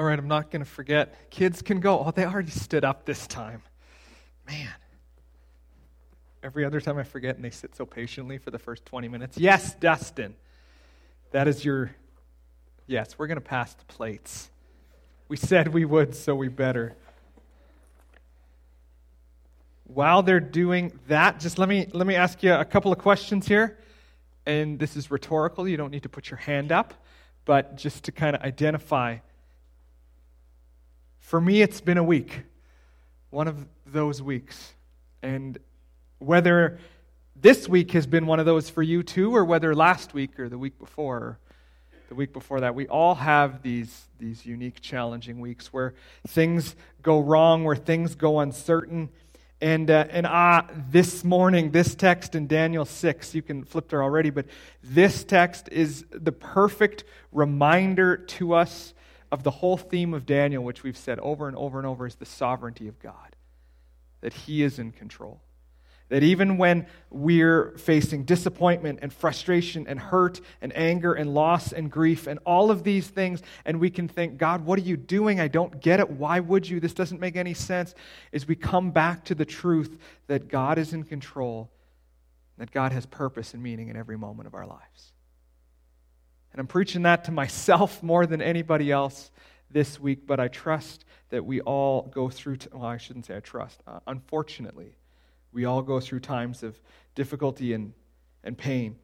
All right, I'm not going to forget. Kids can go. Oh, they already stood up this time. Man. Every other time I forget, and they sit so patiently for the first 20 minutes. Yes, Dustin. That is your. Yes, we're going to pass the plates. We said we would, so we better. While they're doing that, just let me, let me ask you a couple of questions here. And this is rhetorical. You don't need to put your hand up, but just to kind of identify. For me, it's been a week, one of those weeks. And whether this week has been one of those for you too, or whether last week or the week before, the week before that, we all have these, these unique, challenging weeks where things go wrong, where things go uncertain. And, uh, and uh, this morning, this text in Daniel 6, you can flip there already, but this text is the perfect reminder to us of the whole theme of Daniel, which we've said over and over and over is the sovereignty of God, that He is in control. That even when we're facing disappointment and frustration and hurt and anger and loss and grief and all of these things, and we can think, God, what are you doing? I don't get it. Why would you? This doesn't make any sense. Is we come back to the truth that God is in control, that God has purpose and meaning in every moment of our lives. And I'm preaching that to myself more than anybody else this week, but I trust that we all go through, t- well, I shouldn't say I trust. Uh, unfortunately, we all go through times of difficulty and, and pain.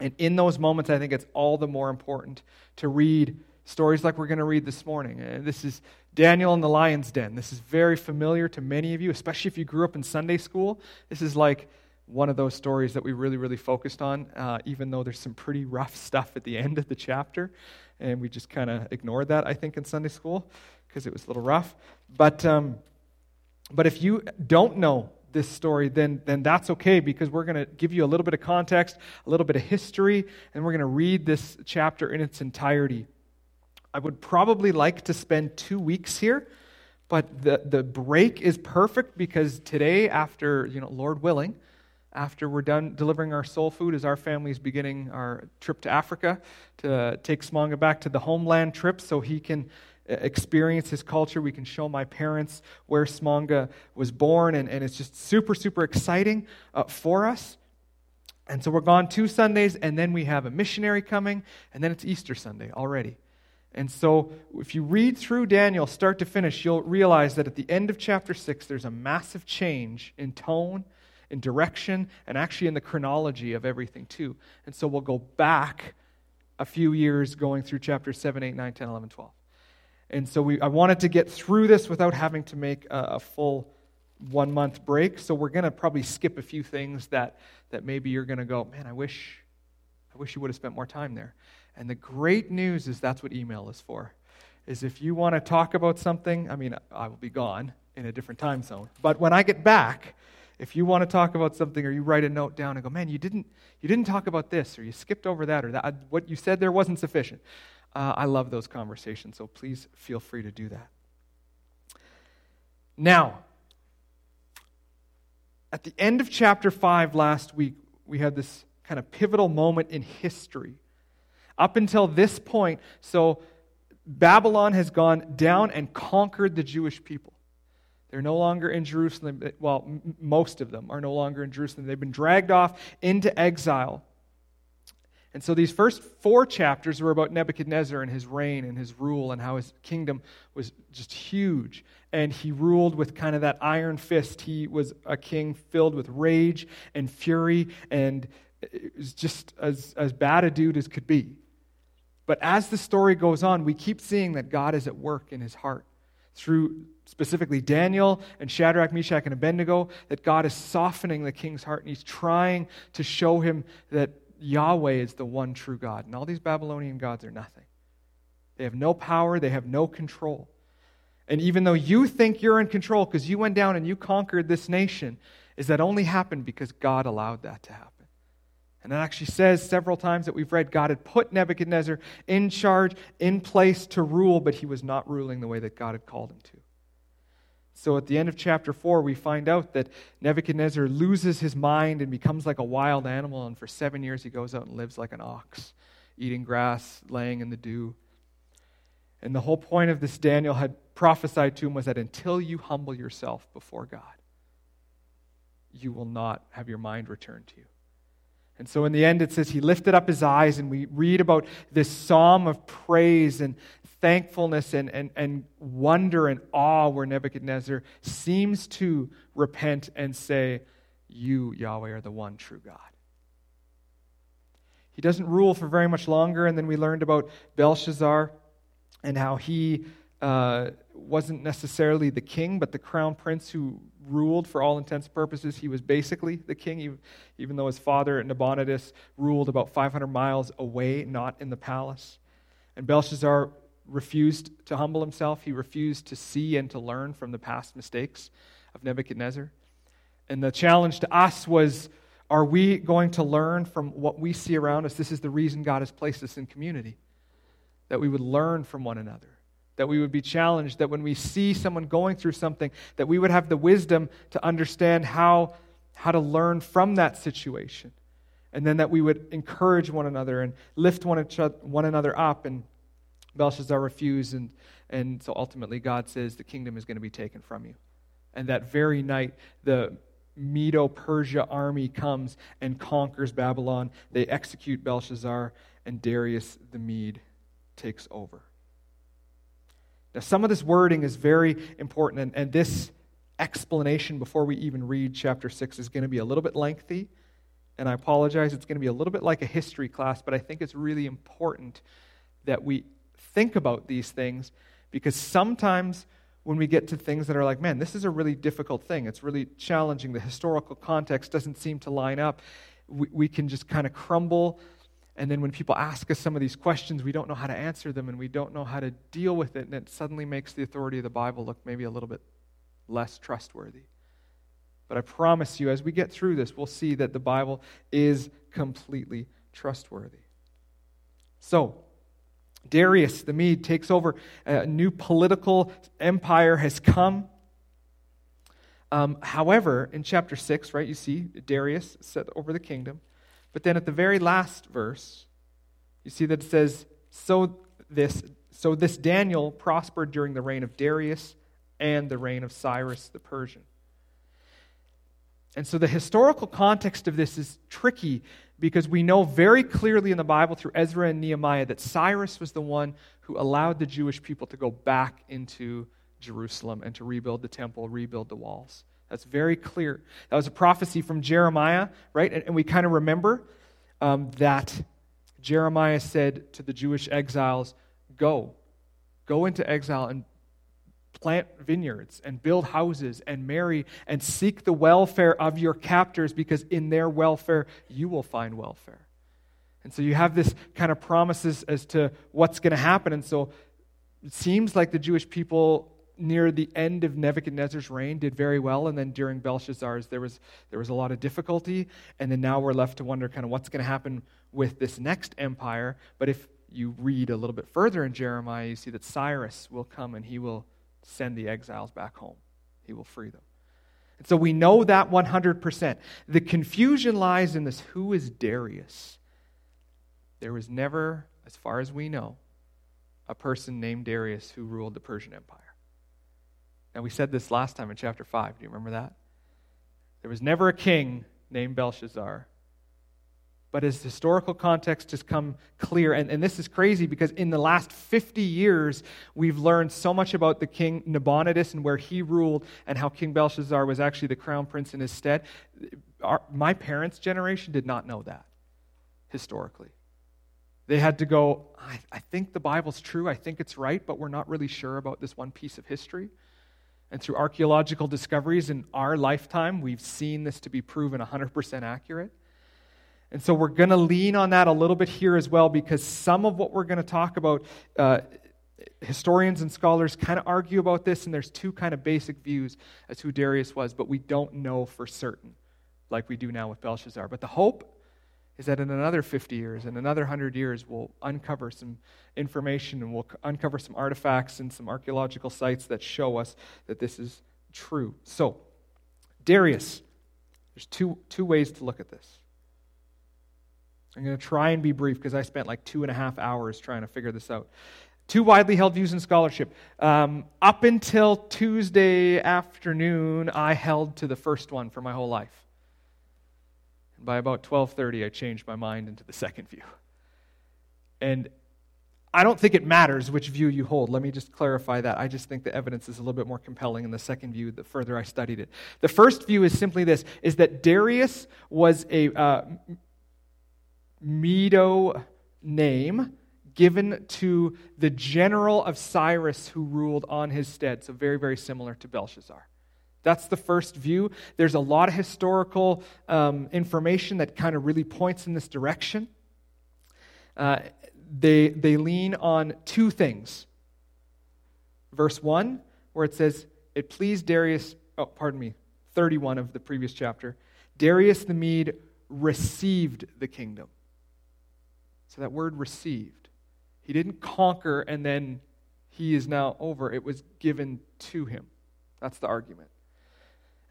And in those moments, I think it's all the more important to read stories like we're going to read this morning. And this is Daniel in the lion's den. This is very familiar to many of you, especially if you grew up in Sunday school. This is like one of those stories that we really, really focused on, uh, even though there's some pretty rough stuff at the end of the chapter. And we just kind of ignored that, I think, in Sunday school because it was a little rough. But, um, but if you don't know this story, then, then that's okay because we're going to give you a little bit of context, a little bit of history, and we're going to read this chapter in its entirety. I would probably like to spend two weeks here, but the, the break is perfect because today, after, you know, Lord willing, after we're done delivering our soul food, as our family is beginning our trip to Africa to take Smonga back to the homeland trip so he can experience his culture. We can show my parents where Smonga was born, and, and it's just super, super exciting uh, for us. And so we're gone two Sundays, and then we have a missionary coming, and then it's Easter Sunday already. And so if you read through Daniel start to finish, you'll realize that at the end of chapter 6, there's a massive change in tone, in direction, and actually in the chronology of everything, too. And so we'll go back a few years going through chapters 7, 8, 9, 10, 11, 12. And so we, I wanted to get through this without having to make a, a full one month break. So we're going to probably skip a few things that, that maybe you're going to go, man, I wish, I wish you would have spent more time there. And the great news is that's what email is for. Is if you want to talk about something, I mean, I will be gone in a different time zone. But when I get back, if you want to talk about something or you write a note down and go, man, you didn't, you didn't talk about this or you skipped over that or that, what you said there wasn't sufficient. Uh, I love those conversations, so please feel free to do that. Now, at the end of chapter 5 last week, we had this kind of pivotal moment in history. Up until this point, so Babylon has gone down and conquered the Jewish people. They're no longer in Jerusalem. Well, m- most of them are no longer in Jerusalem. They've been dragged off into exile. And so these first four chapters were about Nebuchadnezzar and his reign and his rule and how his kingdom was just huge. And he ruled with kind of that iron fist. He was a king filled with rage and fury and it was just as, as bad a dude as could be. But as the story goes on, we keep seeing that God is at work in his heart through specifically Daniel and Shadrach, Meshach, and Abednego, that God is softening the king's heart and he's trying to show him that Yahweh is the one true God, and all these Babylonian gods are nothing. They have no power, they have no control. And even though you think you're in control because you went down and you conquered this nation, is that only happened because God allowed that to happen. And it actually says several times that we've read God had put Nebuchadnezzar in charge, in place to rule, but he was not ruling the way that God had called him to. So at the end of chapter 4, we find out that Nebuchadnezzar loses his mind and becomes like a wild animal, and for seven years he goes out and lives like an ox, eating grass, laying in the dew. And the whole point of this Daniel had prophesied to him was that until you humble yourself before God, you will not have your mind returned to you. And so in the end, it says he lifted up his eyes, and we read about this psalm of praise and thankfulness and, and, and wonder and awe where Nebuchadnezzar seems to repent and say, You, Yahweh, are the one true God. He doesn't rule for very much longer, and then we learned about Belshazzar and how he uh, wasn't necessarily the king, but the crown prince who ruled for all intents and purposes. He was basically the king, even though his father, Nabonidus, ruled about 500 miles away, not in the palace. And Belshazzar refused to humble himself. He refused to see and to learn from the past mistakes of Nebuchadnezzar. And the challenge to us was are we going to learn from what we see around us? This is the reason God has placed us in community, that we would learn from one another that we would be challenged, that when we see someone going through something, that we would have the wisdom to understand how, how to learn from that situation. And then that we would encourage one another and lift one, one another up. And Belshazzar refused, and, and so ultimately God says the kingdom is going to be taken from you. And that very night, the Medo Persia army comes and conquers Babylon. They execute Belshazzar, and Darius the Mede takes over. Now, some of this wording is very important, and, and this explanation before we even read chapter 6 is going to be a little bit lengthy. And I apologize, it's going to be a little bit like a history class, but I think it's really important that we think about these things because sometimes when we get to things that are like, man, this is a really difficult thing, it's really challenging, the historical context doesn't seem to line up, we, we can just kind of crumble and then when people ask us some of these questions, we don't know how to answer them and we don't know how to deal with it. And it suddenly makes the authority of the Bible look maybe a little bit less trustworthy. But I promise you, as we get through this, we'll see that the Bible is completely trustworthy. So, Darius the Mede takes over. A new political empire has come. Um, however, in chapter 6, right, you see Darius set over the kingdom. But then at the very last verse, you see that it says, So this, so this Daniel prospered during the reign of Darius and the reign of Cyrus the Persian. And so the historical context of this is tricky because we know very clearly in the Bible through Ezra and Nehemiah that Cyrus was the one who allowed the Jewish people to go back into Jerusalem and to rebuild the temple, rebuild the walls. That's very clear. That was a prophecy from Jeremiah, right? And, and we kind of remember um, that Jeremiah said to the Jewish exiles, Go, go into exile and plant vineyards and build houses and marry and seek the welfare of your captors because in their welfare you will find welfare. And so you have this kind of promises as to what's going to happen. And so it seems like the Jewish people near the end of Nebuchadnezzar's reign did very well, and then during Belshazzar's there was there was a lot of difficulty, and then now we're left to wonder kind of what's going to happen with this next empire. But if you read a little bit further in Jeremiah, you see that Cyrus will come and he will send the exiles back home. He will free them. And so we know that 100%. The confusion lies in this who is Darius? There was never, as far as we know, a person named Darius who ruled the Persian Empire. And we said this last time in chapter 5. Do you remember that? There was never a king named Belshazzar. But his historical context has come clear. And, and this is crazy because in the last 50 years, we've learned so much about the king Nabonidus and where he ruled and how King Belshazzar was actually the crown prince in his stead. Our, my parents' generation did not know that historically. They had to go, I, I think the Bible's true, I think it's right, but we're not really sure about this one piece of history. And through archaeological discoveries in our lifetime, we've seen this to be proven 100% accurate. And so we're going to lean on that a little bit here as well because some of what we're going to talk about, uh, historians and scholars kind of argue about this, and there's two kind of basic views as who Darius was, but we don't know for certain, like we do now with Belshazzar. But the hope is that in another 50 years, in another 100 years, we'll uncover some information and we'll uncover some artifacts and some archaeological sites that show us that this is true. So, Darius, there's two, two ways to look at this. I'm going to try and be brief because I spent like two and a half hours trying to figure this out. Two widely held views in scholarship. Um, up until Tuesday afternoon, I held to the first one for my whole life. By about 12:30, I changed my mind into the second view. And I don't think it matters which view you hold. Let me just clarify that. I just think the evidence is a little bit more compelling in the second view the further I studied it. The first view is simply this is that Darius was a uh, Medo name given to the general of Cyrus who ruled on his stead. So, very, very similar to Belshazzar. That's the first view. There's a lot of historical um, information that kind of really points in this direction. Uh, they, they lean on two things. Verse 1, where it says, It pleased Darius, oh, pardon me, 31 of the previous chapter. Darius the Mede received the kingdom. So that word received. He didn't conquer and then he is now over. It was given to him. That's the argument.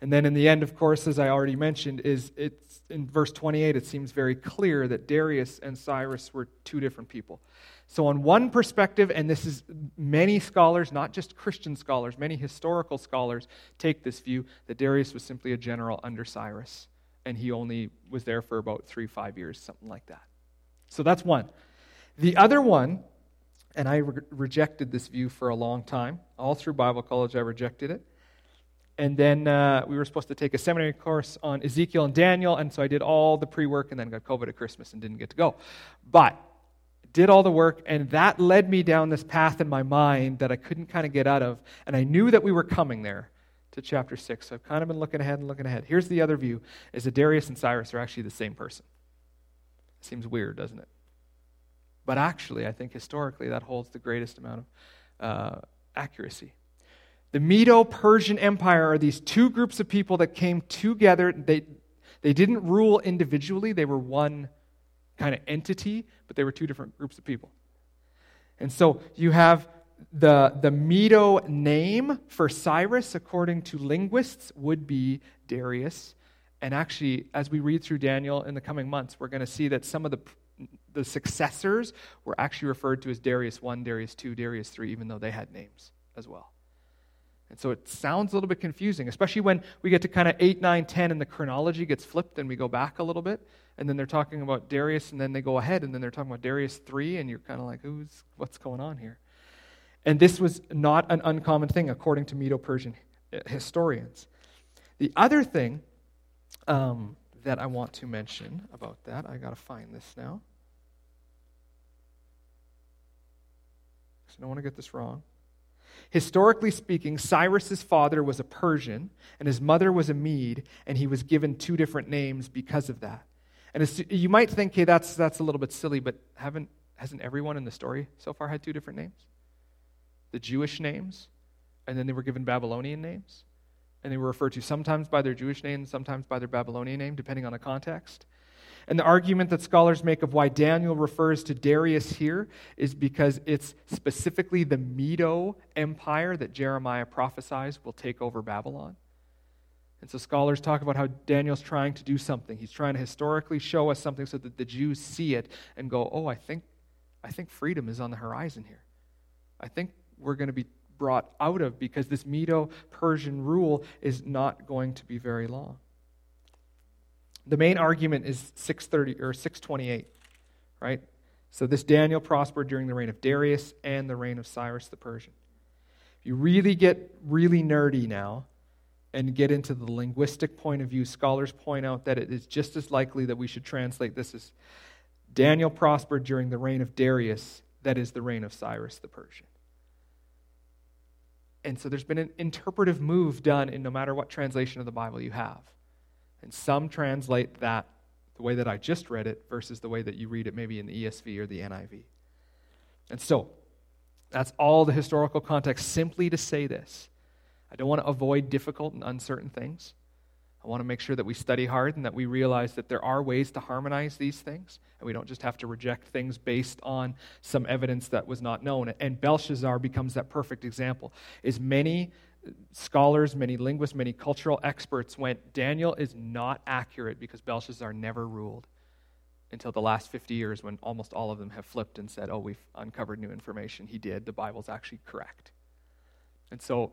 And then in the end, of course, as I already mentioned, is it's in verse 28, it seems very clear that Darius and Cyrus were two different people. So, on one perspective, and this is many scholars, not just Christian scholars, many historical scholars take this view that Darius was simply a general under Cyrus, and he only was there for about three, five years, something like that. So that's one. The other one, and I re- rejected this view for a long time. All through Bible college, I rejected it. And then uh, we were supposed to take a seminary course on Ezekiel and Daniel, and so I did all the pre work and then got COVID at Christmas and didn't get to go. But did all the work, and that led me down this path in my mind that I couldn't kind of get out of. And I knew that we were coming there to chapter 6. So I've kind of been looking ahead and looking ahead. Here's the other view is that Darius and Cyrus are actually the same person. Seems weird, doesn't it? But actually, I think historically that holds the greatest amount of uh, accuracy. The Medo Persian Empire are these two groups of people that came together. They, they didn't rule individually, they were one kind of entity, but they were two different groups of people. And so you have the, the Medo name for Cyrus, according to linguists, would be Darius. And actually, as we read through Daniel in the coming months, we're going to see that some of the, the successors were actually referred to as Darius 1, Darius 2, Darius 3, even though they had names as well. And so it sounds a little bit confusing, especially when we get to kind of 8, 9, 10 and the chronology gets flipped and we go back a little bit. And then they're talking about Darius and then they go ahead and then they're talking about Darius 3 and you're kind of like, who's, what's going on here? And this was not an uncommon thing according to Medo Persian historians. The other thing um, that I want to mention about that. I got to find this now. I don't want to get this wrong. Historically speaking, Cyrus's father was a Persian and his mother was a Mede, and he was given two different names because of that. And you might think, hey, that's, that's a little bit silly, but haven't, hasn't everyone in the story so far had two different names? The Jewish names, and then they were given Babylonian names and they were referred to sometimes by their Jewish name, sometimes by their Babylonian name, depending on the context. And the argument that scholars make of why Daniel refers to Darius here is because it's specifically the Medo Empire that Jeremiah prophesies will take over Babylon. And so scholars talk about how Daniel's trying to do something. He's trying to historically show us something so that the Jews see it and go, oh, I think, I think freedom is on the horizon here. I think we're going to be brought out of because this Medo Persian rule is not going to be very long. The main argument is 630 or 628, right? So this Daniel prospered during the reign of Darius and the reign of Cyrus the Persian. If you really get really nerdy now and get into the linguistic point of view, scholars point out that it is just as likely that we should translate this as Daniel prospered during the reign of Darius, that is the reign of Cyrus the Persian. And so there's been an interpretive move done in no matter what translation of the Bible you have. And some translate that the way that I just read it versus the way that you read it maybe in the ESV or the NIV. And so that's all the historical context simply to say this. I don't want to avoid difficult and uncertain things. I want to make sure that we study hard and that we realize that there are ways to harmonize these things, and we don't just have to reject things based on some evidence that was not known. And Belshazzar becomes that perfect example. Is many scholars, many linguists, many cultural experts went, Daniel is not accurate because Belshazzar never ruled until the last 50 years when almost all of them have flipped and said, oh, we've uncovered new information. He did. The Bible's actually correct. And so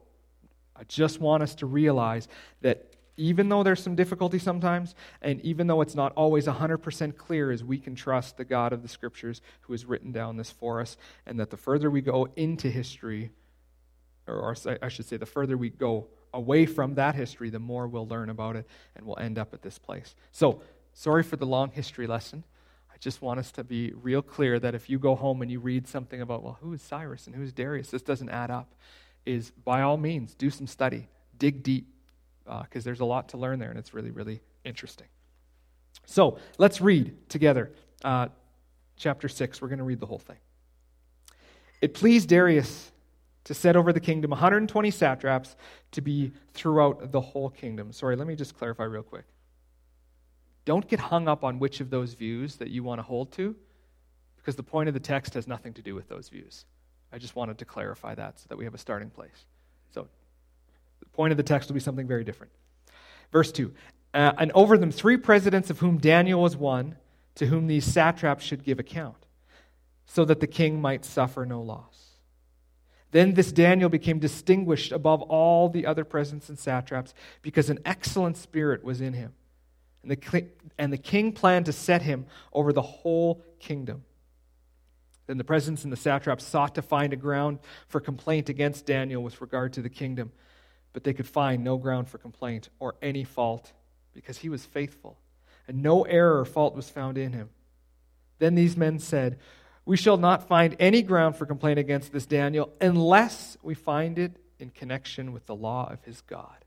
I just want us to realize that even though there's some difficulty sometimes, and even though it's not always 100% clear, as we can trust the God of the Scriptures who has written down this for us, and that the further we go into history, or, I should say, the further we go away from that history, the more we'll learn about it, and we'll end up at this place. So, sorry for the long history lesson I just want us to be real clear that if you go home and you read something about, well, who is Cyrus and who is Darius, this doesn't add up, is by all means, do some study, dig deep, because uh, there's a lot to learn there, and it's really, really interesting. So let's read together uh, chapter 6. We're going to read the whole thing. It pleased Darius to set over the kingdom 120 satraps to be throughout the whole kingdom. Sorry, let me just clarify real quick. Don't get hung up on which of those views that you want to hold to, because the point of the text has nothing to do with those views. I just wanted to clarify that so that we have a starting place. So, the point of the text will be something very different. Verse 2 uh, And over them three presidents, of whom Daniel was one, to whom these satraps should give account, so that the king might suffer no loss. Then this Daniel became distinguished above all the other presidents and satraps, because an excellent spirit was in him and the, and the king planned to set him over the whole kingdom. Then the presidents and the satraps sought to find a ground for complaint against Daniel with regard to the kingdom, but they could find no ground for complaint or any fault because he was faithful, and no error or fault was found in him. Then these men said, We shall not find any ground for complaint against this Daniel unless we find it in connection with the law of his God.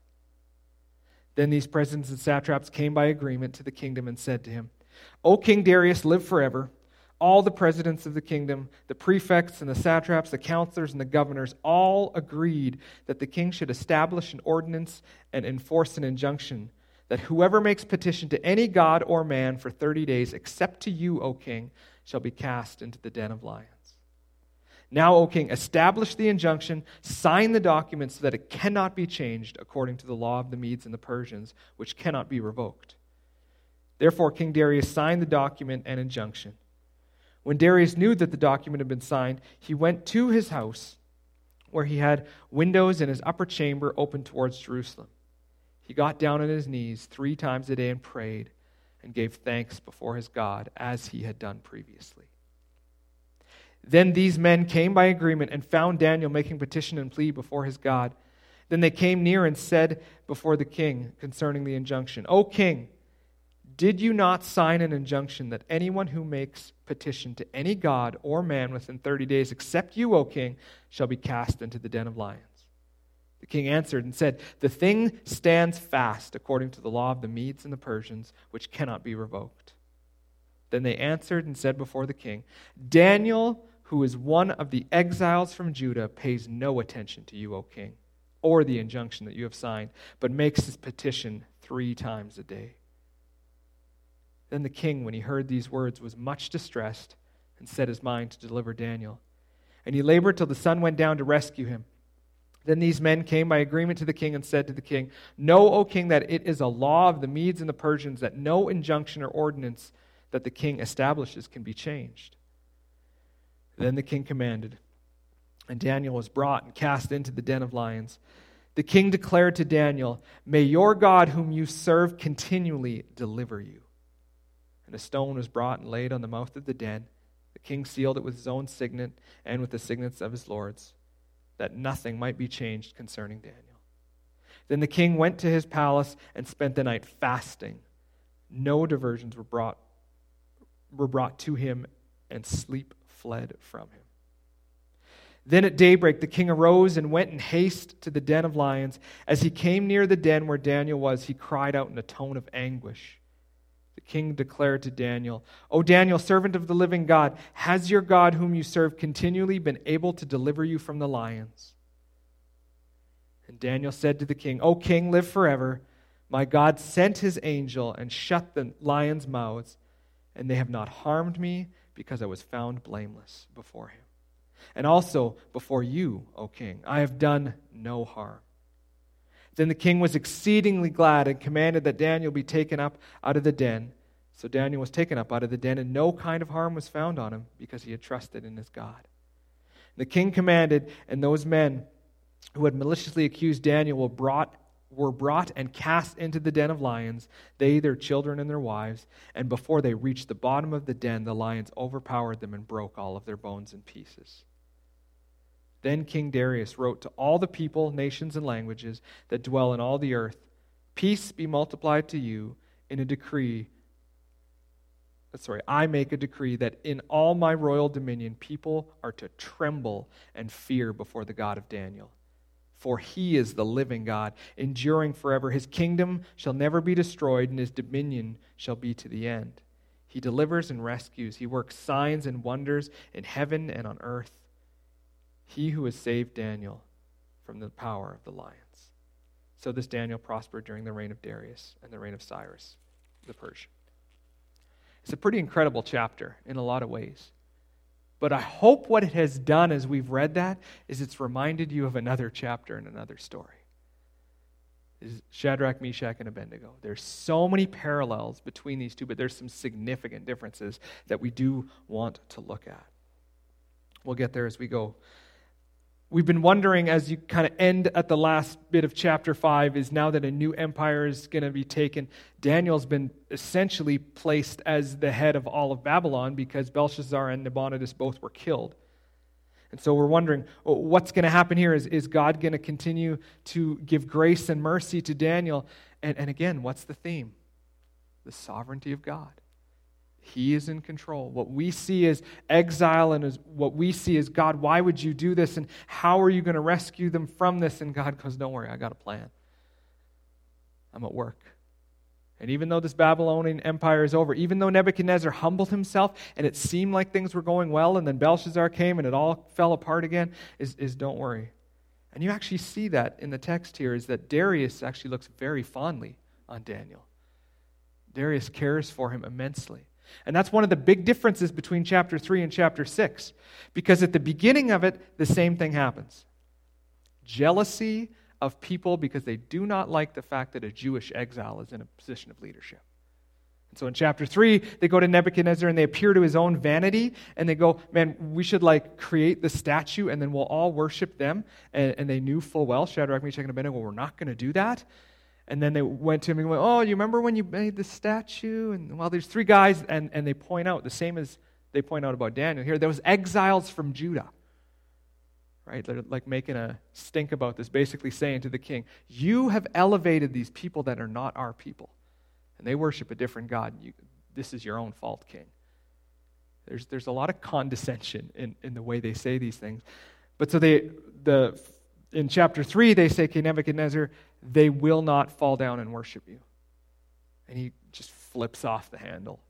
Then these presidents and satraps came by agreement to the kingdom and said to him, O King Darius, live forever. All the presidents of the kingdom, the prefects and the satraps, the counselors and the governors, all agreed that the king should establish an ordinance and enforce an injunction that whoever makes petition to any god or man for 30 days, except to you, O king, shall be cast into the den of lions. Now, O king, establish the injunction, sign the document so that it cannot be changed according to the law of the Medes and the Persians, which cannot be revoked. Therefore, King Darius signed the document and injunction. When Darius knew that the document had been signed, he went to his house, where he had windows in his upper chamber open towards Jerusalem. He got down on his knees three times a day and prayed and gave thanks before his God, as he had done previously. Then these men came by agreement and found Daniel making petition and plea before his God. Then they came near and said before the king concerning the injunction, O king, did you not sign an injunction that anyone who makes petition to any god or man within 30 days, except you, O king, shall be cast into the den of lions? The king answered and said, The thing stands fast according to the law of the Medes and the Persians, which cannot be revoked. Then they answered and said before the king, Daniel who is one of the exiles from Judah, pays no attention to you, O king, or the injunction that you have signed, but makes his petition three times a day. Then the king, when he heard these words, was much distressed and set his mind to deliver Daniel. And he labored till the sun went down to rescue him. Then these men came by agreement to the king and said to the king, Know, O king, that it is a law of the Medes and the Persians that no injunction or ordinance that the king establishes can be changed. Then the king commanded, and Daniel was brought and cast into the den of lions. The king declared to Daniel, May your God, whom you serve, continually deliver you. And a stone was brought and laid on the mouth of the den. The king sealed it with his own signet and with the signets of his lords, that nothing might be changed concerning Daniel. Then the king went to his palace and spent the night fasting. No diversions were brought, were brought to him, and sleep fled from him. Then at daybreak, the king arose and went in haste to the den of lions. As he came near the den where Daniel was, he cried out in a tone of anguish. The king declared to Daniel, O Daniel, servant of the living God, has your God, whom you serve, continually been able to deliver you from the lions? And Daniel said to the king, O king, live forever. My God sent his angel and shut the lions' mouths, and they have not harmed me because I was found blameless before him. And also before you, O king, I have done no harm. Then the king was exceedingly glad and commanded that Daniel be taken up out of the den. So Daniel was taken up out of the den, and no kind of harm was found on him because he had trusted in his God. The king commanded, and those men who had maliciously accused Daniel were brought, were brought and cast into the den of lions, they, their children, and their wives. And before they reached the bottom of the den, the lions overpowered them and broke all of their bones in pieces. Then King Darius wrote to all the people, nations, and languages that dwell in all the earth Peace be multiplied to you in a decree. Sorry, I make a decree that in all my royal dominion people are to tremble and fear before the God of Daniel. For he is the living God, enduring forever. His kingdom shall never be destroyed, and his dominion shall be to the end. He delivers and rescues. He works signs and wonders in heaven and on earth. He who has saved Daniel from the power of the lions. So this Daniel prospered during the reign of Darius and the reign of Cyrus the Persian. It's a pretty incredible chapter in a lot of ways. But I hope what it has done as we've read that is it's reminded you of another chapter and another story. Is Shadrach, Meshach, and Abednego. There's so many parallels between these two, but there's some significant differences that we do want to look at. We'll get there as we go we've been wondering as you kind of end at the last bit of chapter 5 is now that a new empire is going to be taken daniel's been essentially placed as the head of all of babylon because belshazzar and nabonidus both were killed. And so we're wondering oh, what's going to happen here? Is, is god going to continue to give grace and mercy to daniel? And, and again what's the theme? The sovereignty of god he is in control. What we see is exile and is what we see is God, why would you do this? And how are you going to rescue them from this? And God goes, Don't worry, I got a plan. I'm at work. And even though this Babylonian empire is over, even though Nebuchadnezzar humbled himself and it seemed like things were going well, and then Belshazzar came and it all fell apart again, is, is don't worry. And you actually see that in the text here is that Darius actually looks very fondly on Daniel. Darius cares for him immensely. And that's one of the big differences between chapter 3 and chapter 6. Because at the beginning of it, the same thing happens jealousy of people because they do not like the fact that a Jewish exile is in a position of leadership. And so in chapter 3, they go to Nebuchadnezzar and they appear to his own vanity and they go, Man, we should like create the statue and then we'll all worship them. And, and they knew full well, Shadrach, Meshach, and Abednego, we're not going to do that. And then they went to him and went, Oh, you remember when you made the statue? And well, there's three guys, and, and they point out the same as they point out about Daniel here. There was exiles from Judah. Right? They're like making a stink about this, basically saying to the king, You have elevated these people that are not our people. And they worship a different God. You, this is your own fault, king. There's, there's a lot of condescension in, in the way they say these things. But so they, the, in chapter 3, they say, King Nebuchadnezzar, they will not fall down and worship you. And he just flips off the handle,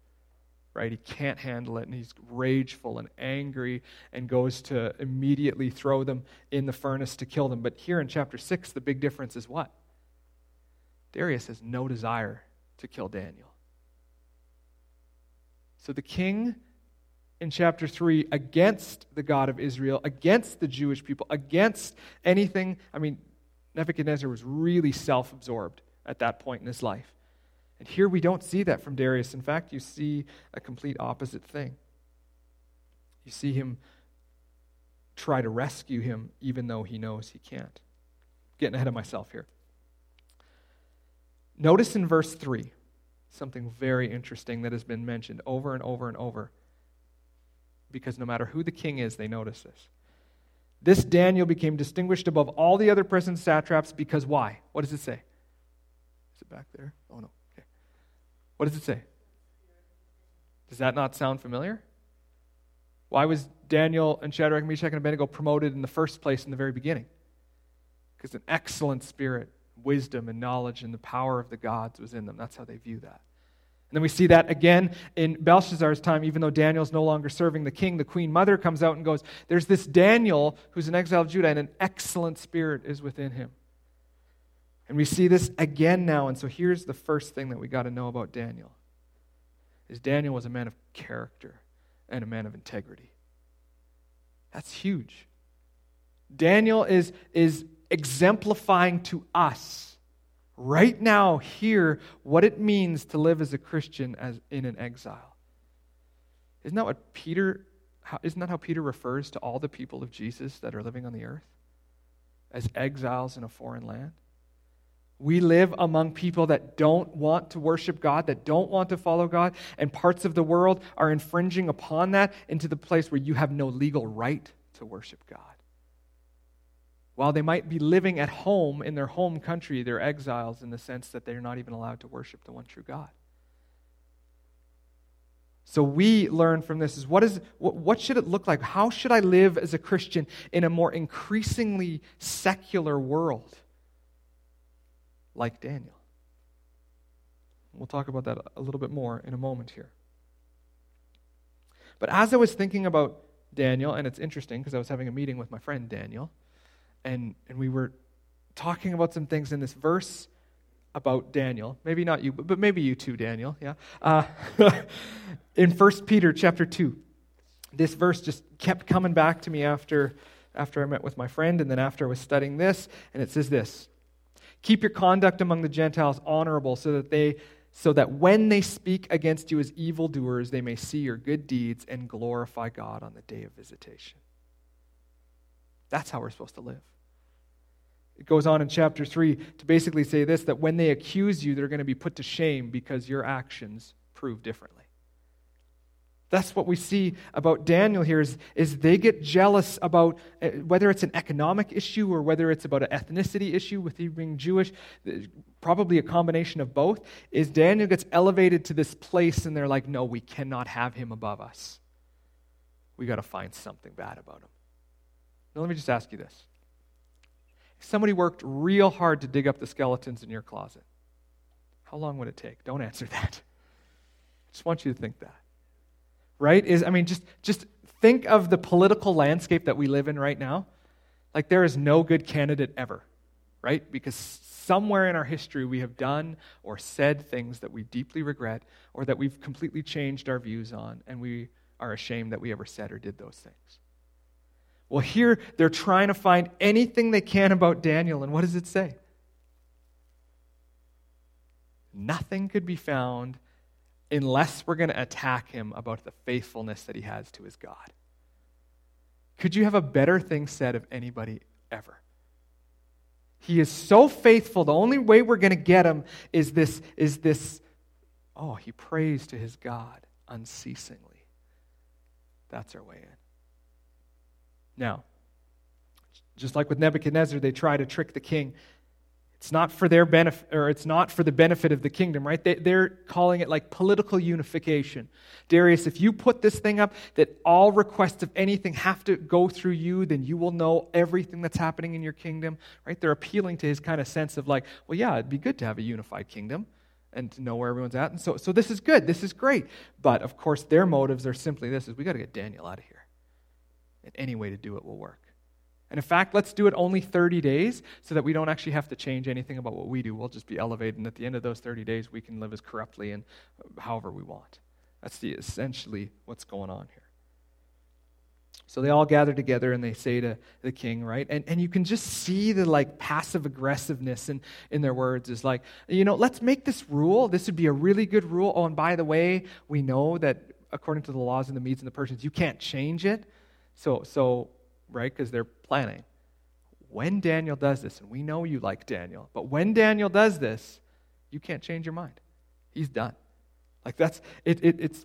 right? He can't handle it, and he's rageful and angry and goes to immediately throw them in the furnace to kill them. But here in chapter 6, the big difference is what? Darius has no desire to kill Daniel. So the king in chapter 3 against the God of Israel, against the Jewish people, against anything. I mean, Nebuchadnezzar was really self absorbed at that point in his life. And here we don't see that from Darius. In fact, you see a complete opposite thing. You see him try to rescue him even though he knows he can't. Getting ahead of myself here. Notice in verse 3 something very interesting that has been mentioned over and over and over. Because no matter who the king is, they notice this. This Daniel became distinguished above all the other present satraps because why? What does it say? Is it back there? Oh, no. Okay. What does it say? Does that not sound familiar? Why was Daniel and Shadrach, Meshach, and Abednego promoted in the first place in the very beginning? Because an excellent spirit, wisdom, and knowledge and the power of the gods was in them. That's how they view that. And then we see that again in Belshazzar's time, even though Daniel's no longer serving the king, the queen mother comes out and goes, There's this Daniel who's an exile of Judah, and an excellent spirit is within him. And we see this again now. And so here's the first thing that we got to know about Daniel is Daniel was a man of character and a man of integrity. That's huge. Daniel is, is exemplifying to us right now, here, what it means to live as a Christian as in an exile. Isn't that what Peter, how, isn't that how Peter refers to all the people of Jesus that are living on the earth? As exiles in a foreign land? We live among people that don't want to worship God, that don't want to follow God, and parts of the world are infringing upon that into the place where you have no legal right to worship God. While they might be living at home in their home country, they're exiles in the sense that they're not even allowed to worship the one true God. So we learn from this is what is what, what should it look like? How should I live as a Christian in a more increasingly secular world like Daniel? We'll talk about that a little bit more in a moment here. But as I was thinking about Daniel, and it's interesting because I was having a meeting with my friend Daniel, and, and we were talking about some things in this verse about Daniel. Maybe not you, but, but maybe you too, Daniel. Yeah. Uh, in 1 Peter chapter 2, this verse just kept coming back to me after, after I met with my friend and then after I was studying this. And it says this Keep your conduct among the Gentiles honorable so that they so that when they speak against you as evildoers, they may see your good deeds and glorify God on the day of visitation. That's how we're supposed to live. It goes on in chapter 3 to basically say this that when they accuse you, they're going to be put to shame because your actions prove differently. That's what we see about Daniel here is, is they get jealous about uh, whether it's an economic issue or whether it's about an ethnicity issue with you being Jewish, probably a combination of both, is Daniel gets elevated to this place and they're like, no, we cannot have him above us. We got to find something bad about him. Now, let me just ask you this somebody worked real hard to dig up the skeletons in your closet, how long would it take? Don't answer that. I just want you to think that. Right? Is I mean just just think of the political landscape that we live in right now. Like there is no good candidate ever, right? Because somewhere in our history we have done or said things that we deeply regret or that we've completely changed our views on and we are ashamed that we ever said or did those things. Well, here they're trying to find anything they can about Daniel, and what does it say? Nothing could be found unless we're going to attack him about the faithfulness that he has to his God. Could you have a better thing said of anybody ever? He is so faithful. The only way we're going to get him is this is this oh, he prays to his God unceasingly. That's our way in. Now, just like with Nebuchadnezzar, they try to trick the king. It's not for their benefit, or it's not for the benefit of the kingdom, right? They, they're calling it like political unification. Darius, if you put this thing up that all requests of anything have to go through you, then you will know everything that's happening in your kingdom, right? They're appealing to his kind of sense of like, well, yeah, it'd be good to have a unified kingdom and to know where everyone's at. And so, so this is good. This is great. But of course, their motives are simply this: is we got to get Daniel out of here any way to do it will work. And in fact, let's do it only 30 days so that we don't actually have to change anything about what we do. We'll just be elevated, and at the end of those 30 days, we can live as corruptly and uh, however we want. That's the, essentially what's going on here. So they all gather together and they say to the king, right? And, and you can just see the like passive aggressiveness in, in their words is like, you know, let's make this rule. This would be a really good rule. Oh, and by the way, we know that according to the laws and the Medes and the Persians, you can't change it. So, so right, because they're planning. When Daniel does this, and we know you like Daniel, but when Daniel does this, you can't change your mind. He's done. Like that's it, it it's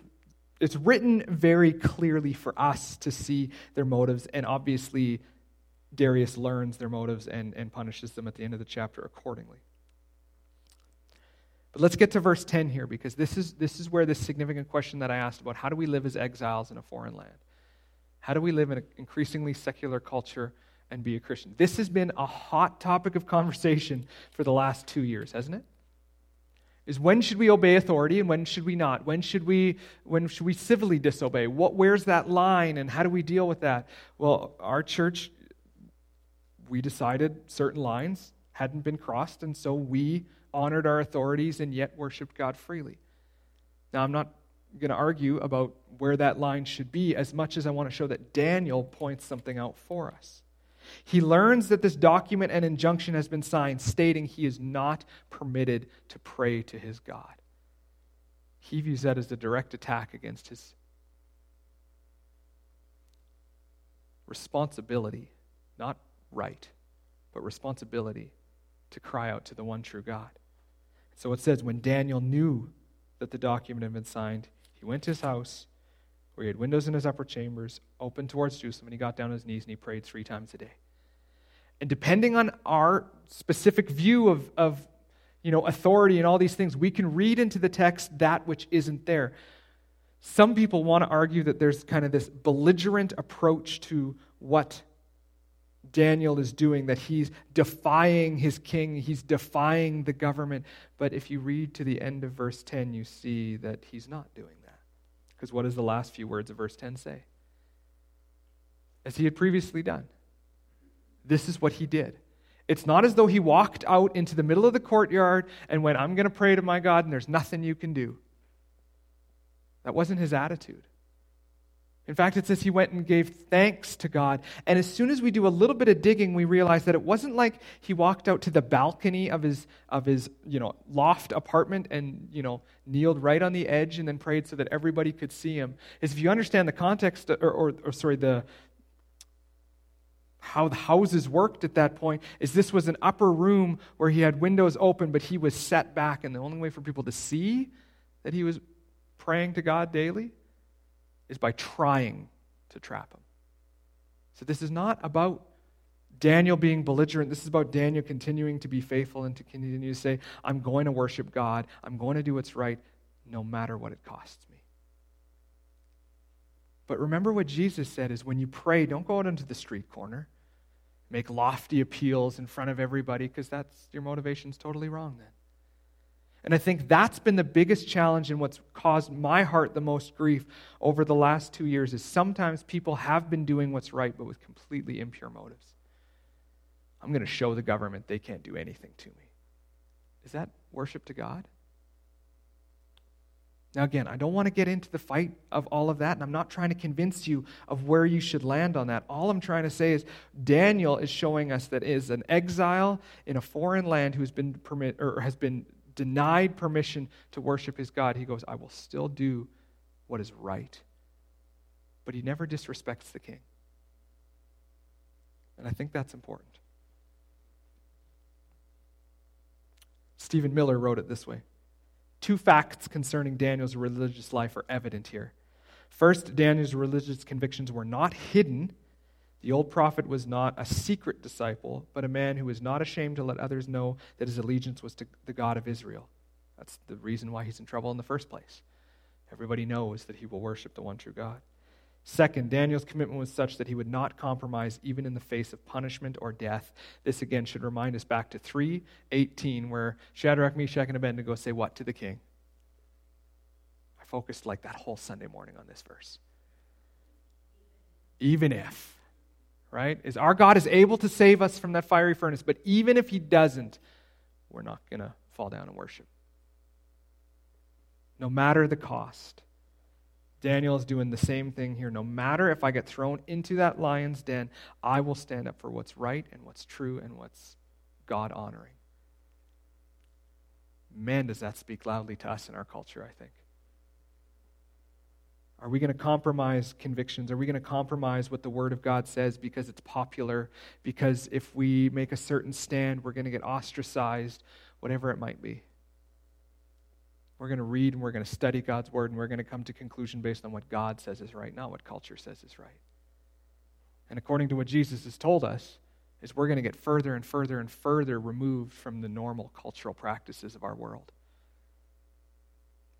it's written very clearly for us to see their motives, and obviously Darius learns their motives and, and punishes them at the end of the chapter accordingly. But let's get to verse 10 here because this is, this is where this significant question that I asked about how do we live as exiles in a foreign land? How do we live in an increasingly secular culture and be a Christian? This has been a hot topic of conversation for the last two years, hasn't it? Is when should we obey authority and when should we not? When should we when should we civilly disobey? What where's that line and how do we deal with that? Well, our church we decided certain lines hadn't been crossed and so we honored our authorities and yet worshiped God freely. Now, I'm not going to argue about where that line should be as much as I want to show that Daniel points something out for us. He learns that this document and injunction has been signed, stating he is not permitted to pray to his God. He views that as a direct attack against his responsibility, not right, but responsibility to cry out to the one true God. So it says, when Daniel knew that the document had been signed, he went to his house where he had windows in his upper chambers open towards Jerusalem, and he got down on his knees and he prayed three times a day. And depending on our specific view of, of you know, authority and all these things, we can read into the text that which isn't there. Some people want to argue that there's kind of this belligerent approach to what Daniel is doing, that he's defying his king, he's defying the government. But if you read to the end of verse 10, you see that he's not doing. Because what does the last few words of verse 10 say? As he had previously done. This is what he did. It's not as though he walked out into the middle of the courtyard and went, I'm going to pray to my God and there's nothing you can do. That wasn't his attitude. In fact, it says he went and gave thanks to God. And as soon as we do a little bit of digging, we realize that it wasn't like he walked out to the balcony of his, of his you know, loft apartment and you know, kneeled right on the edge and then prayed so that everybody could see him. Is if you understand the context, or, or, or sorry, the, how the houses worked at that point is this was an upper room where he had windows open but he was set back and the only way for people to see that he was praying to god daily is by trying to trap him. So this is not about Daniel being belligerent. This is about Daniel continuing to be faithful and to continue to say, I'm going to worship God. I'm going to do what's right no matter what it costs me. But remember what Jesus said is when you pray, don't go out into the street corner. Make lofty appeals in front of everybody because that's your motivation's totally wrong then. And I think that's been the biggest challenge and what's caused my heart the most grief over the last two years is sometimes people have been doing what's right, but with completely impure motives. I'm going to show the government they can't do anything to me. Is that worship to God? Now, again, I don't want to get into the fight of all of that, and I'm not trying to convince you of where you should land on that. All I'm trying to say is Daniel is showing us that is an exile in a foreign land who's been or has been denied permission to worship his God, he goes, I will still do what is right. But he never disrespects the king. And I think that's important. Stephen Miller wrote it this way Two facts concerning Daniel's religious life are evident here. First, Daniel's religious convictions were not hidden the old prophet was not a secret disciple, but a man who was not ashamed to let others know that his allegiance was to the God of Israel. That's the reason why he's in trouble in the first place. Everybody knows that he will worship the one true God. Second, Daniel's commitment was such that he would not compromise even in the face of punishment or death. This again should remind us back to 3:18 where Shadrach, Meshach and Abednego say what to the king? I focused like that whole Sunday morning on this verse. Even if right? Is our God is able to save us from that fiery furnace, but even if he doesn't, we're not going to fall down and worship. No matter the cost. Daniel is doing the same thing here. No matter if I get thrown into that lion's den, I will stand up for what's right and what's true and what's God honoring. Man, does that speak loudly to us in our culture, I think. Are we going to compromise convictions? Are we going to compromise what the Word of God says because it's popular? Because if we make a certain stand, we're going to get ostracized, whatever it might be. We're going to read and we're going to study God's Word and we're going to come to conclusion based on what God says is right, not what culture says is right. And according to what Jesus has told us, is we're going to get further and further and further removed from the normal cultural practices of our world.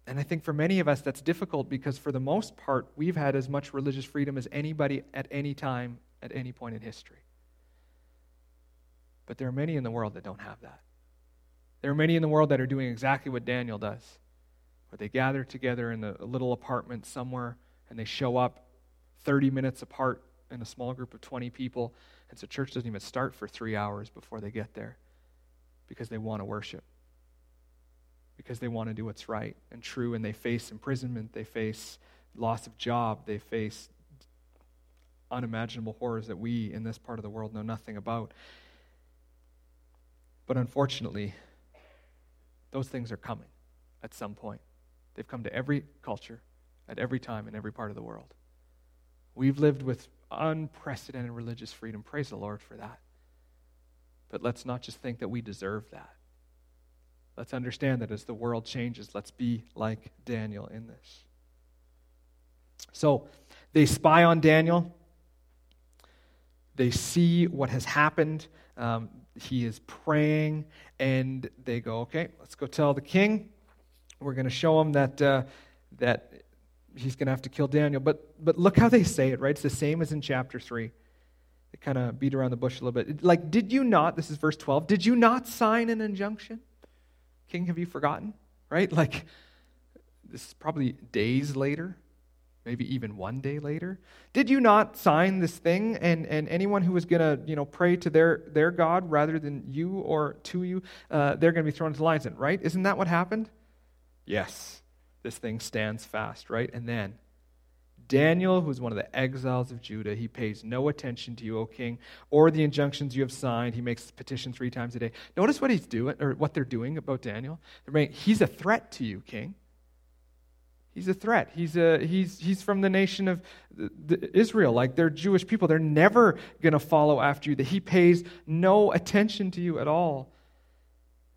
And I think for many of us, that's difficult because, for the most part, we've had as much religious freedom as anybody at any time, at any point in history. But there are many in the world that don't have that. There are many in the world that are doing exactly what Daniel does, where they gather together in a little apartment somewhere and they show up 30 minutes apart in a small group of 20 people. And so church doesn't even start for three hours before they get there because they want to worship because they want to do what's right and true, and they face imprisonment, they face loss of job, they face unimaginable horrors that we in this part of the world know nothing about. But unfortunately, those things are coming at some point. They've come to every culture, at every time, in every part of the world. We've lived with unprecedented religious freedom. Praise the Lord for that. But let's not just think that we deserve that. Let's understand that as the world changes, let's be like Daniel in this. So they spy on Daniel. They see what has happened. Um, he is praying, and they go, "Okay, let's go tell the king. We're going to show him that uh, that he's going to have to kill Daniel." But but look how they say it. Right? It's the same as in chapter three. They kind of beat around the bush a little bit. Like, did you not? This is verse twelve. Did you not sign an injunction, King? Have you forgotten? Right? Like, this is probably days later maybe even one day later did you not sign this thing and, and anyone who was going to you know pray to their, their god rather than you or to you uh, they're going to be thrown into the lions right isn't that what happened yes this thing stands fast right and then daniel who's one of the exiles of judah he pays no attention to you o king or the injunctions you have signed he makes petition three times a day notice what he's doing or what they're doing about daniel he's a threat to you king He's a threat. He's, a, he's, he's from the nation of Israel. Like they're Jewish people. They're never going to follow after you. That he pays no attention to you at all.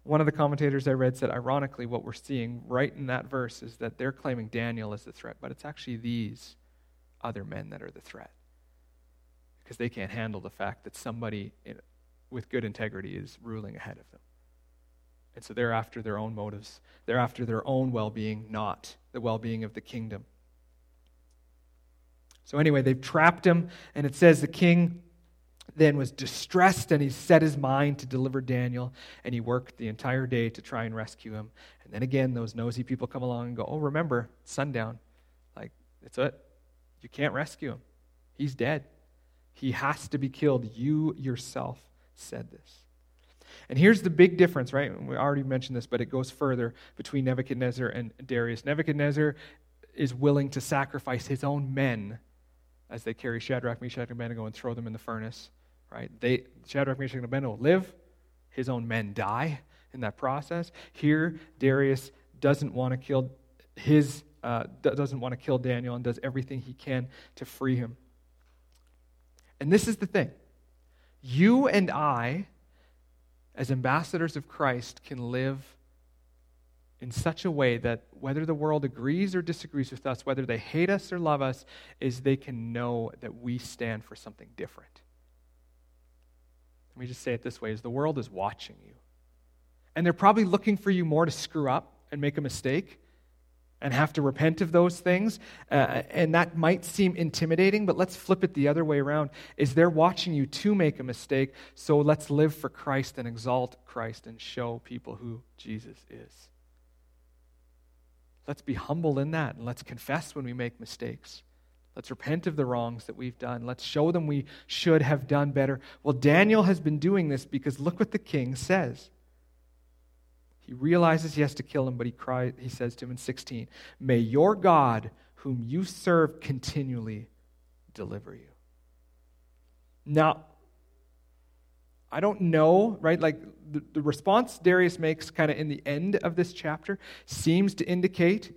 One of the commentators I read said, ironically, what we're seeing right in that verse is that they're claiming Daniel as the threat, but it's actually these other men that are the threat. Because they can't handle the fact that somebody in, with good integrity is ruling ahead of them. And so they're after their own motives. They're after their own well being, not the well being of the kingdom. So, anyway, they've trapped him, and it says the king then was distressed and he set his mind to deliver Daniel, and he worked the entire day to try and rescue him. And then again, those nosy people come along and go, Oh, remember, sundown. Like, it's it. You can't rescue him. He's dead. He has to be killed. You yourself said this. And here's the big difference, right? We already mentioned this, but it goes further between Nebuchadnezzar and Darius. Nebuchadnezzar is willing to sacrifice his own men as they carry Shadrach, Meshach, and Abednego and throw them in the furnace, right? They, Shadrach, Meshach, and Abednego live, his own men die in that process. Here, Darius doesn't want to kill his uh, doesn't want to kill Daniel and does everything he can to free him. And this is the thing. You and I as ambassadors of Christ, can live in such a way that whether the world agrees or disagrees with us, whether they hate us or love us, is they can know that we stand for something different. Let me just say it this way is the world is watching you. And they're probably looking for you more to screw up and make a mistake and have to repent of those things. Uh, and that might seem intimidating, but let's flip it the other way around. Is they're watching you to make a mistake, so let's live for Christ and exalt Christ and show people who Jesus is. Let's be humble in that and let's confess when we make mistakes. Let's repent of the wrongs that we've done. Let's show them we should have done better. Well, Daniel has been doing this because look what the king says. He realizes he has to kill him, but he, cries, he says to him in 16, May your God, whom you serve continually, deliver you. Now, I don't know, right? Like the, the response Darius makes kind of in the end of this chapter seems to indicate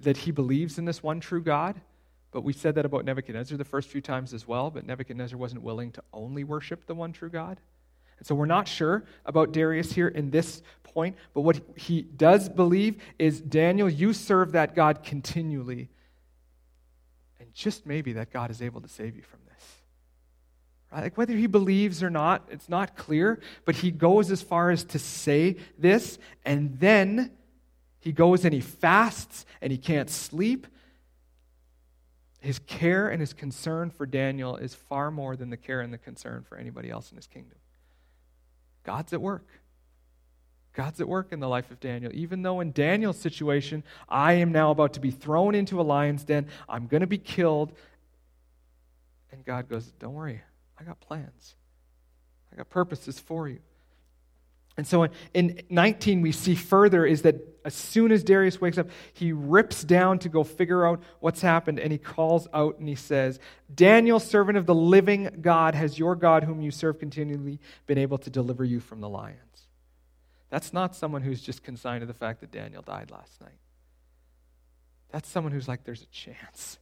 that he believes in this one true God. But we said that about Nebuchadnezzar the first few times as well, but Nebuchadnezzar wasn't willing to only worship the one true God. And so we're not sure about Darius here in this point, but what he does believe is Daniel, you serve that God continually. And just maybe that God is able to save you from this. Right? Like whether he believes or not, it's not clear, but he goes as far as to say this, and then he goes and he fasts and he can't sleep. His care and his concern for Daniel is far more than the care and the concern for anybody else in his kingdom. God's at work. God's at work in the life of Daniel. Even though in Daniel's situation, I am now about to be thrown into a lion's den, I'm going to be killed. And God goes, Don't worry, I got plans, I got purposes for you. And so in, in 19, we see further is that as soon as Darius wakes up, he rips down to go figure out what's happened, and he calls out and he says, Daniel, servant of the living God, has your God, whom you serve continually, been able to deliver you from the lions? That's not someone who's just consigned to the fact that Daniel died last night. That's someone who's like, there's a chance.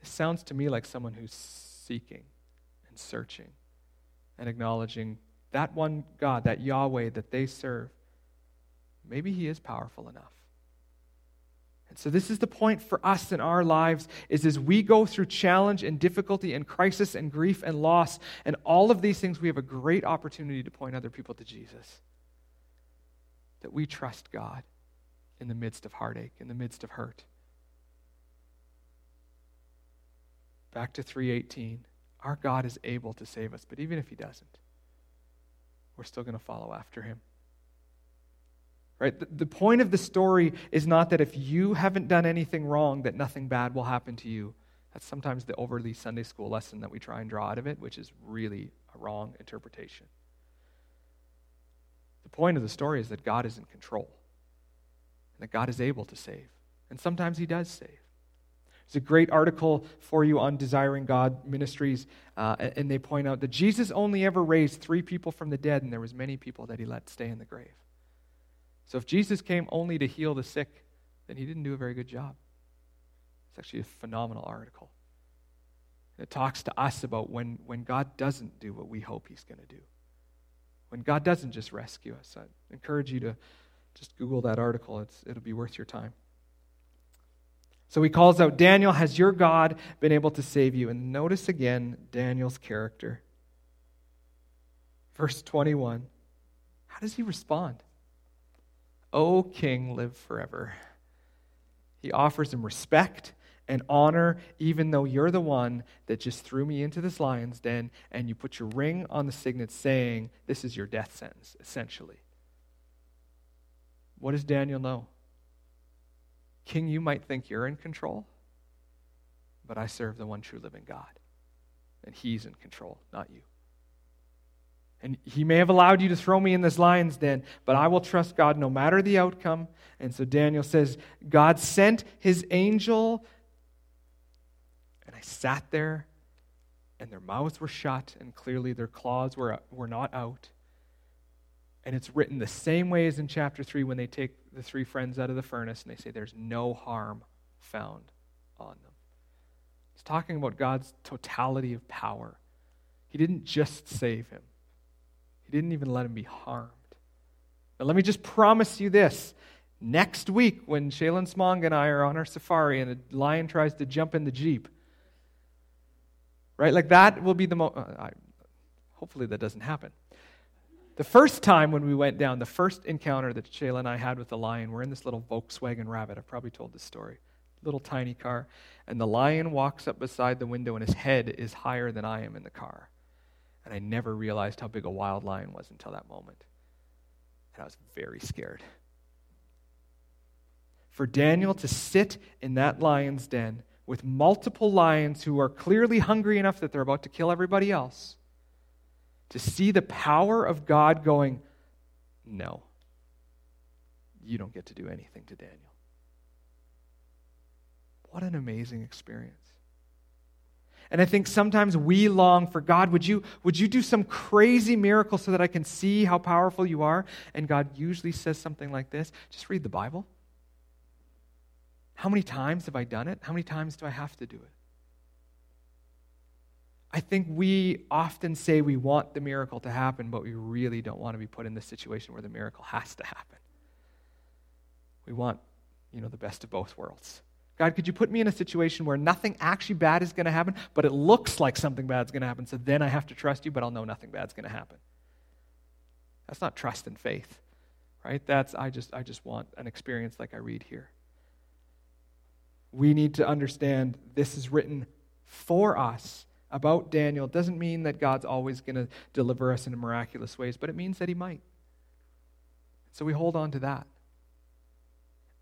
This sounds to me like someone who's seeking and searching and acknowledging that one God, that Yahweh that they serve, maybe he is powerful enough. And so this is the point for us in our lives is as we go through challenge and difficulty and crisis and grief and loss and all of these things we have a great opportunity to point other people to Jesus. That we trust God in the midst of heartache, in the midst of hurt. Back to 318. Our God is able to save us, but even if he doesn't, we're still going to follow after him. Right? The, the point of the story is not that if you haven't done anything wrong, that nothing bad will happen to you. That's sometimes the overly Sunday school lesson that we try and draw out of it, which is really a wrong interpretation. The point of the story is that God is in control, and that God is able to save. And sometimes He does save. There's a great article for you on Desiring God Ministries, uh, and they point out that Jesus only ever raised three people from the dead, and there was many people that he let stay in the grave. So if Jesus came only to heal the sick, then he didn't do a very good job. It's actually a phenomenal article. It talks to us about when, when God doesn't do what we hope he's going to do. When God doesn't just rescue us. I encourage you to just Google that article. It's, it'll be worth your time. So he calls out, Daniel, has your God been able to save you? And notice again Daniel's character. Verse 21. How does he respond? O king, live forever. He offers him respect and honor, even though you're the one that just threw me into this lion's den and you put your ring on the signet saying, This is your death sentence, essentially. What does Daniel know? King, you might think you're in control, but I serve the one true living God. And he's in control, not you. And he may have allowed you to throw me in this lion's den, but I will trust God no matter the outcome. And so Daniel says, God sent his angel, and I sat there, and their mouths were shut, and clearly their claws were, were not out. And it's written the same way as in chapter 3 when they take the three friends out of the furnace and they say there's no harm found on them. It's talking about God's totality of power. He didn't just save him, He didn't even let him be harmed. Now, let me just promise you this. Next week, when Shaylin Smong and I are on our safari and a lion tries to jump in the Jeep, right? Like that will be the most. Uh, hopefully, that doesn't happen. The first time when we went down, the first encounter that Shayla and I had with the lion, we're in this little Volkswagen Rabbit. I've probably told this story. Little tiny car. And the lion walks up beside the window, and his head is higher than I am in the car. And I never realized how big a wild lion was until that moment. And I was very scared. For Daniel to sit in that lion's den with multiple lions who are clearly hungry enough that they're about to kill everybody else to see the power of God going, no, you don't get to do anything to Daniel. What an amazing experience. And I think sometimes we long for God, would you, would you do some crazy miracle so that I can see how powerful you are? And God usually says something like this just read the Bible. How many times have I done it? How many times do I have to do it? I think we often say we want the miracle to happen, but we really don't want to be put in the situation where the miracle has to happen. We want, you know, the best of both worlds. God, could you put me in a situation where nothing actually bad is going to happen, but it looks like something bad is going to happen, so then I have to trust you, but I'll know nothing bad is going to happen. That's not trust and faith, right? That's I just I just want an experience like I read here. We need to understand this is written for us about Daniel doesn't mean that God's always going to deliver us in miraculous ways, but it means that he might. So we hold on to that.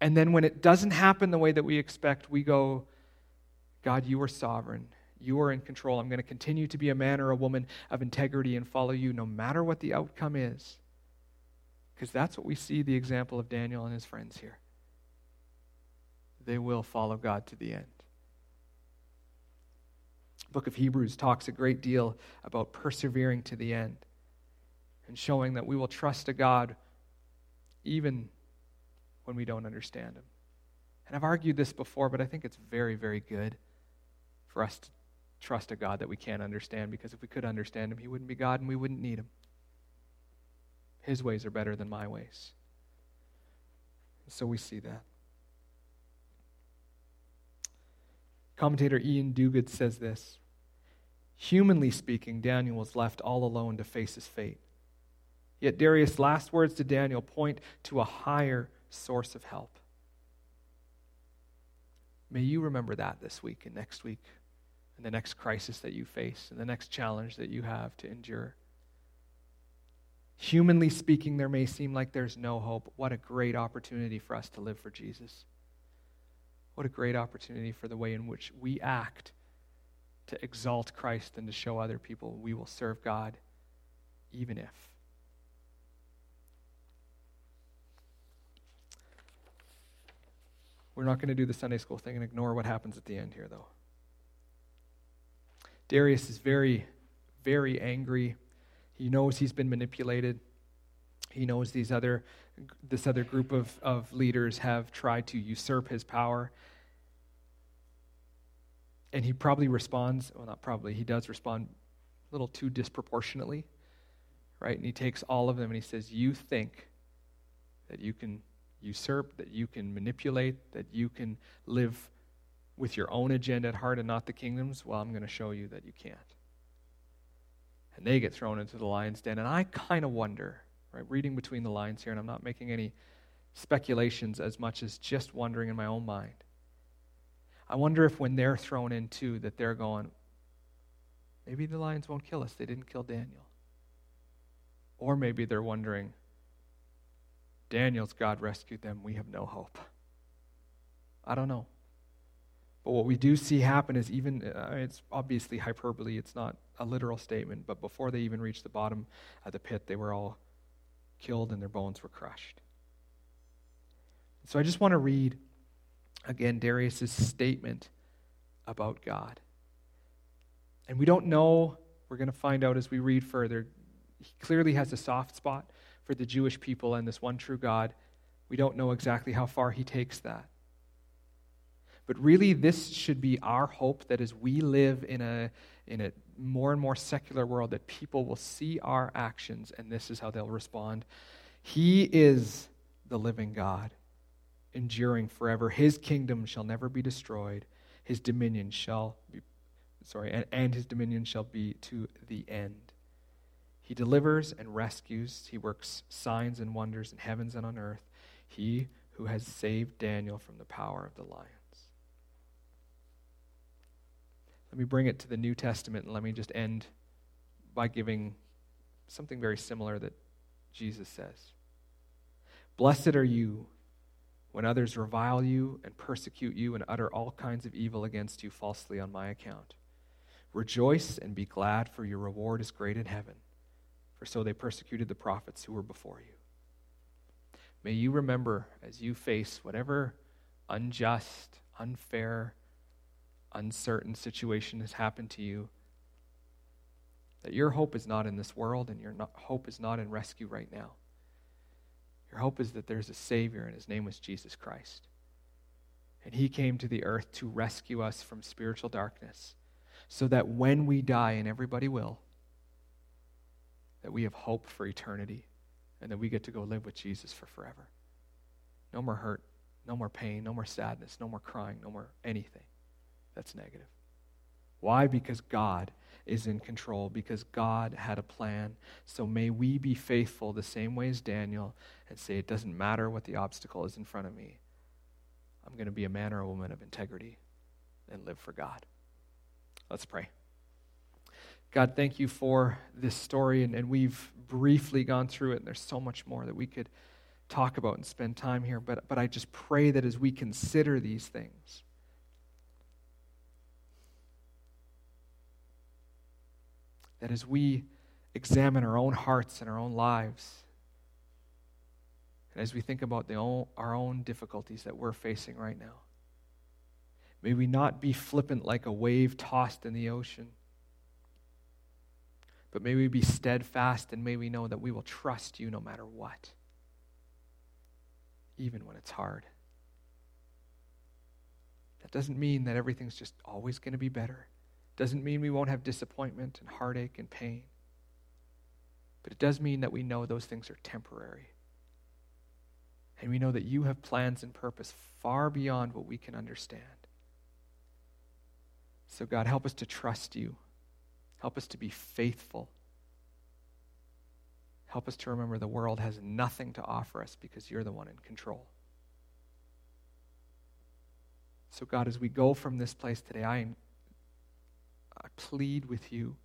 And then when it doesn't happen the way that we expect, we go, God, you are sovereign. You are in control. I'm going to continue to be a man or a woman of integrity and follow you no matter what the outcome is. Because that's what we see the example of Daniel and his friends here. They will follow God to the end. Book of Hebrews talks a great deal about persevering to the end and showing that we will trust a God even when we don't understand Him. And I've argued this before, but I think it's very, very good for us to trust a God that we can't understand because if we could understand Him, He wouldn't be God and we wouldn't need Him. His ways are better than my ways. So we see that. Commentator Iain Duguid says this Humanly speaking, Daniel was left all alone to face his fate. Yet Darius' last words to Daniel point to a higher source of help. May you remember that this week and next week, and the next crisis that you face, and the next challenge that you have to endure. Humanly speaking, there may seem like there's no hope. What a great opportunity for us to live for Jesus. What a great opportunity for the way in which we act to exalt Christ and to show other people we will serve God, even if. We're not going to do the Sunday school thing and ignore what happens at the end here, though. Darius is very, very angry. He knows he's been manipulated. He knows these other, this other group of, of leaders have tried to usurp his power. And he probably responds, well, not probably, he does respond a little too disproportionately, right? And he takes all of them and he says, You think that you can usurp, that you can manipulate, that you can live with your own agenda at heart and not the kingdom's, well, I'm going to show you that you can't. And they get thrown into the lion's den. And I kind of wonder, right, reading between the lines here, and I'm not making any speculations as much as just wondering in my own mind. I wonder if when they're thrown in too, that they're going, maybe the lions won't kill us. They didn't kill Daniel. Or maybe they're wondering, Daniel's God rescued them. We have no hope. I don't know. But what we do see happen is even, it's obviously hyperbole, it's not a literal statement, but before they even reached the bottom of the pit, they were all killed and their bones were crushed. So I just want to read again Darius' statement about God. And we don't know, we're going to find out as we read further. He clearly has a soft spot for the Jewish people and this one true God. We don't know exactly how far he takes that. But really, this should be our hope that as we live in a, in a more and more secular world, that people will see our actions and this is how they'll respond. He is the living God, enduring forever. His kingdom shall never be destroyed. His dominion shall be, sorry, and, and his dominion shall be to the end. He delivers and rescues. He works signs and wonders in heavens and on earth. He who has saved Daniel from the power of the lions. Let me bring it to the New Testament and let me just end by giving something very similar that Jesus says. Blessed are you when others revile you and persecute you and utter all kinds of evil against you falsely on my account. Rejoice and be glad, for your reward is great in heaven for so they persecuted the prophets who were before you. May you remember as you face whatever unjust, unfair, uncertain situation has happened to you that your hope is not in this world and your not, hope is not in rescue right now. Your hope is that there's a Savior, and His name was Jesus Christ. And He came to the earth to rescue us from spiritual darkness so that when we die, and everybody will, that we have hope for eternity and that we get to go live with Jesus for forever. No more hurt, no more pain, no more sadness, no more crying, no more anything that's negative. Why? Because God is in control, because God had a plan. So may we be faithful the same way as Daniel and say, it doesn't matter what the obstacle is in front of me. I'm going to be a man or a woman of integrity and live for God. Let's pray. God, thank you for this story, and, and we've briefly gone through it, and there's so much more that we could talk about and spend time here. But, but I just pray that as we consider these things, That as we examine our own hearts and our own lives, and as we think about own, our own difficulties that we're facing right now, may we not be flippant like a wave tossed in the ocean, but may we be steadfast and may we know that we will trust you no matter what, even when it's hard. That doesn't mean that everything's just always going to be better. Doesn't mean we won't have disappointment and heartache and pain. But it does mean that we know those things are temporary. And we know that you have plans and purpose far beyond what we can understand. So, God, help us to trust you. Help us to be faithful. Help us to remember the world has nothing to offer us because you're the one in control. So, God, as we go from this place today, I, I plead with you.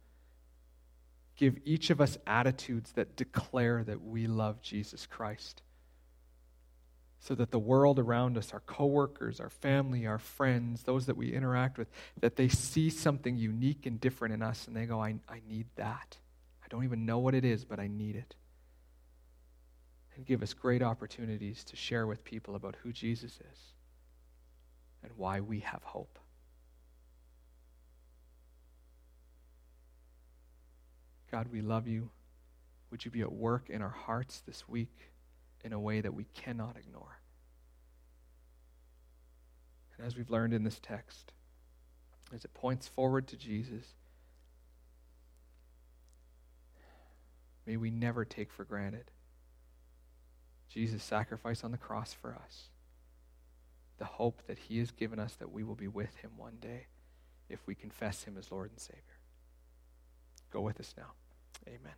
Give each of us attitudes that declare that we love Jesus Christ. So that the world around us, our coworkers, our family, our friends, those that we interact with, that they see something unique and different in us and they go, I, I need that. I don't even know what it is, but I need it. And give us great opportunities to share with people about who Jesus is and why we have hope. God, we love you. Would you be at work in our hearts this week in a way that we cannot ignore? And as we've learned in this text, as it points forward to Jesus, may we never take for granted Jesus' sacrifice on the cross for us the hope that He has given us that we will be with Him one day if we confess Him as Lord and Savior. Go with us now. Amen.